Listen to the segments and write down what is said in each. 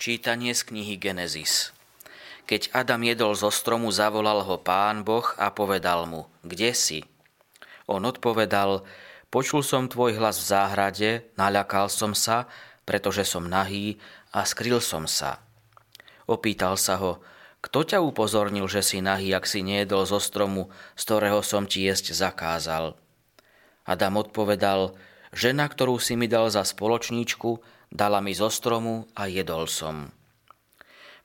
Čítanie z knihy Genesis. Keď Adam jedol zo stromu, zavolal ho pán Boh a povedal mu, kde si? On odpovedal, počul som tvoj hlas v záhrade, naľakal som sa, pretože som nahý a skryl som sa. Opýtal sa ho, kto ťa upozornil, že si nahý, ak si nejedol zo stromu, z ktorého som ti jesť zakázal? Adam odpovedal, žena, ktorú si mi dal za spoločníčku, dala mi zo stromu a jedol som.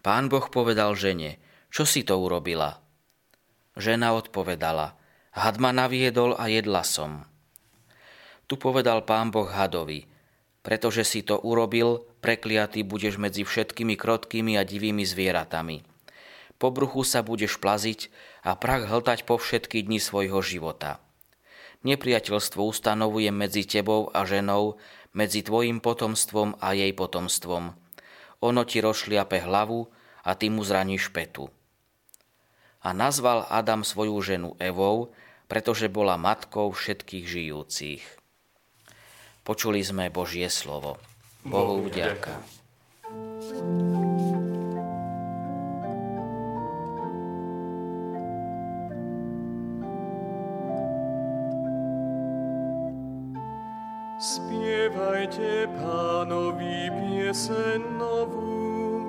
Pán Boh povedal žene, čo si to urobila? Žena odpovedala, had ma naviedol a jedla som. Tu povedal pán Boh hadovi, pretože si to urobil, prekliatý budeš medzi všetkými krotkými a divými zvieratami po bruchu sa budeš plaziť a prach hltať po všetky dni svojho života. Nepriateľstvo ustanovuje medzi tebou a ženou, medzi tvojim potomstvom a jej potomstvom. Ono ti rozšliape hlavu a ty mu zraníš petu. A nazval Adam svoju ženu Evou, pretože bola matkou všetkých žijúcich. Počuli sme Božie slovo. Bohu vďaka. Spievajte pánovi pieseň novú,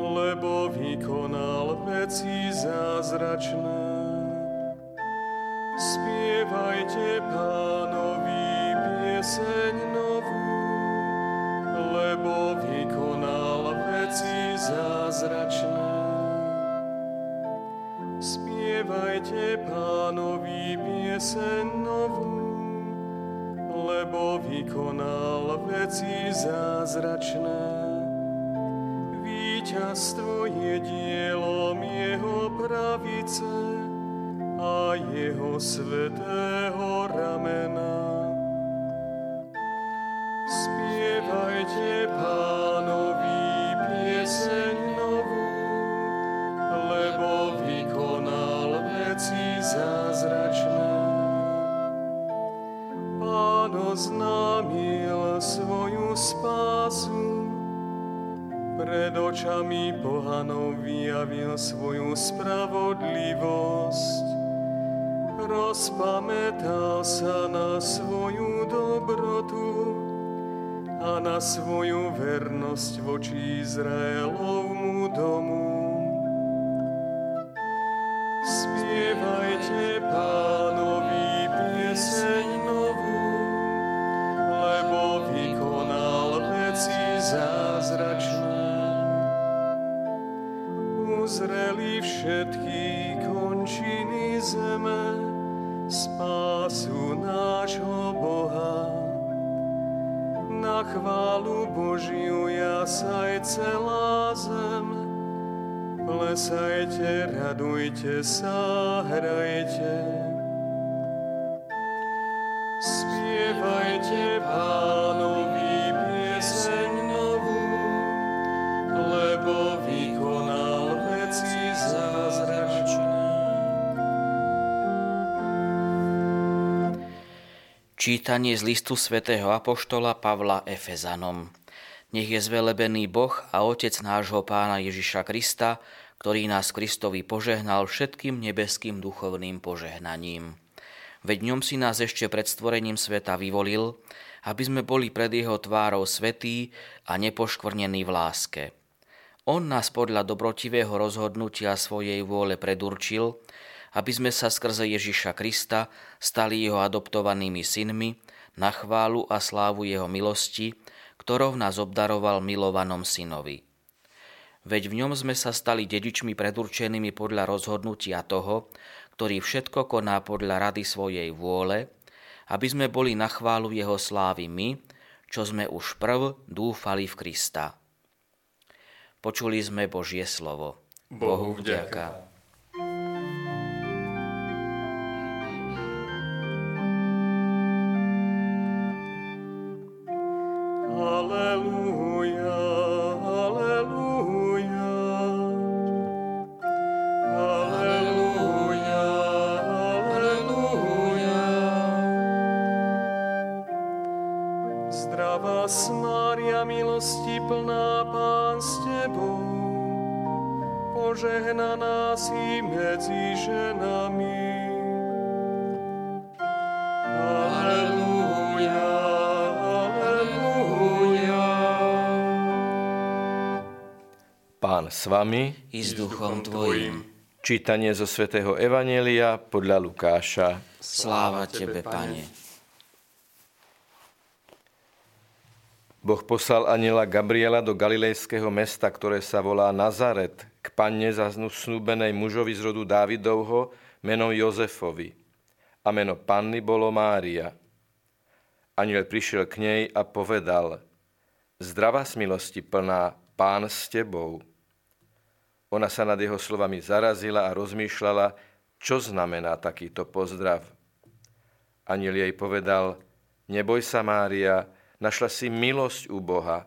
lebo vykonal veci zázračné. Spievajte pánovi pieseň novú, lebo vykonal veci zázračné. Spievajte pánovi pieseň novú, lebo vykonal veci zázračné. Výťazstvo je dielom jeho pravice a jeho svetého ramena. Spievajte pánovi pieseň novú, lebo vykonal veci zázračné oznámil svoju spásu. Pred očami pohanov vyjavil svoju spravodlivosť. Rozpamätal sa na svoju dobrotu a na svoju vernosť voči Izraelovmu uzreli všetky končiny zeme, spásu nášho Boha. Na chválu Božiu jasaj celá zem, plesajte, radujte sa, hrajte. Spievajte pánovi Čítanie z listu svätého Apoštola Pavla Efezanom. Nech je zvelebený Boh a Otec nášho Pána Ježiša Krista, ktorý nás Kristovi požehnal všetkým nebeským duchovným požehnaním. Veď ňom si nás ešte pred stvorením sveta vyvolil, aby sme boli pred jeho tvárou svetí a nepoškvrnení v láske. On nás podľa dobrotivého rozhodnutia svojej vôle predurčil, aby sme sa skrze Ježiša Krista stali jeho adoptovanými synmi na chválu a slávu jeho milosti, ktorou nás obdaroval milovanom synovi. Veď v ňom sme sa stali dedičmi predurčenými podľa rozhodnutia toho, ktorý všetko koná podľa rady svojej vôle, aby sme boli na chválu jeho slávy my, čo sme už prv dúfali v Krista. Počuli sme Božie slovo. Bohu vďaka. požehnaná si medzi ženami. Pán s vami, I s duchom Tvojim. čítanie zo svätého Evanielia podľa Lukáša. Sláva Tebe, Pane. Boh poslal aniela Gabriela do galilejského mesta, ktoré sa volá Nazaret, k panne snúbenej mužovi z rodu Dávidovho, menom Jozefovi. A meno panny bolo Mária. Aniel prišiel k nej a povedal, Zdravá z milosti plná, pán s tebou. Ona sa nad jeho slovami zarazila a rozmýšľala, čo znamená takýto pozdrav. Aniel jej povedal, neboj sa, Mária, Našla si milosť u Boha.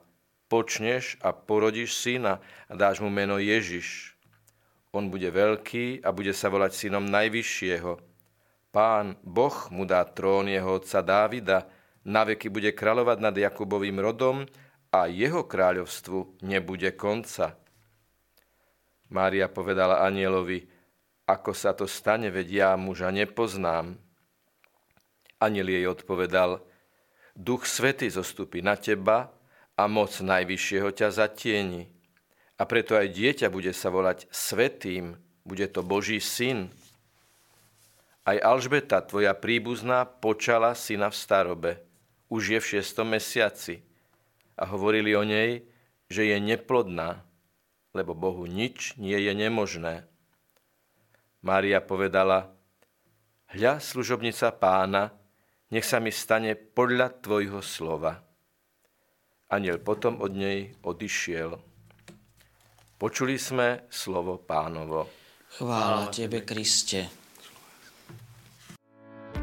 Počneš a porodíš syna a dáš mu meno Ježiš. On bude veľký a bude sa volať synom Najvyššieho. Pán, Boh mu dá trón jeho otca Dávida, na veky bude kráľovať nad Jakubovým rodom a jeho kráľovstvu nebude konca. Mária povedala anielovi, ako sa to stane, veď ja muža nepoznám. Aniel jej odpovedal, Duch Svety zostupí na teba a moc Najvyššieho ťa zatieni. A preto aj dieťa bude sa volať Svetým, bude to Boží syn. Aj Alžbeta, tvoja príbuzná, počala syna v starobe. Už je v šiestom mesiaci. A hovorili o nej, že je neplodná, lebo Bohu nič nie je nemožné. Mária povedala, hľa služobnica pána, nech sa mi stane podľa Tvojho slova. Aniel potom od nej odišiel. Počuli sme slovo pánovo. Chvála Tebe, Kriste.